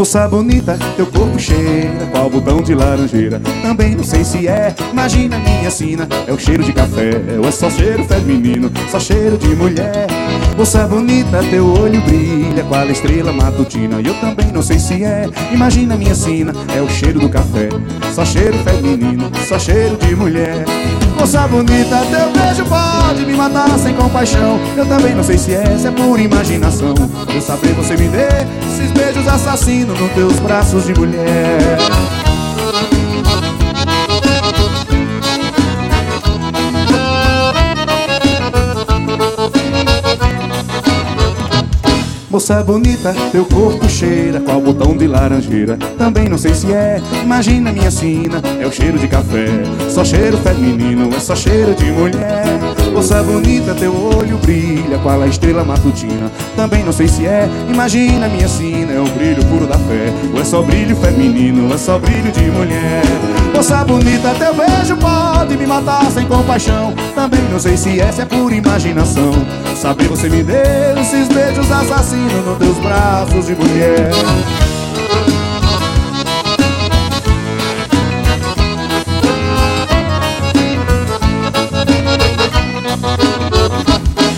Moça bonita, teu corpo cheira Qual botão de laranjeira. Também não sei se é Imagina minha sina. É o cheiro de café Ou é só cheiro feminino Só cheiro de mulher. Moça bonita, teu olho brilha Qual estrela matutina. E eu também não sei se é Imagina minha sina. É o cheiro do café Só cheiro feminino Só cheiro de mulher Moça bonita, teu beijo pode me matar sem compaixão. Eu também não sei se se é por imaginação. Eu saber você me dê esses beijos assassinos nos teus braços de mulher Moça bonita, teu corpo cheira Qual botão de laranjeira. Também não sei se é Imagina minha sina É o cheiro de café. Só cheiro feminino É só cheiro de mulher. Moça bonita, teu olho brilha Qual a estrela matutina. Também não sei se é Imagina minha sina É o brilho puro da fé. Ou é só brilho feminino É só brilho de mulher Moça bonita, teu beijo pode me matar sem compaixão. Também não sei se essa é por imaginação. Saber você me deu esses beijos assassinos nos teus braços de mulher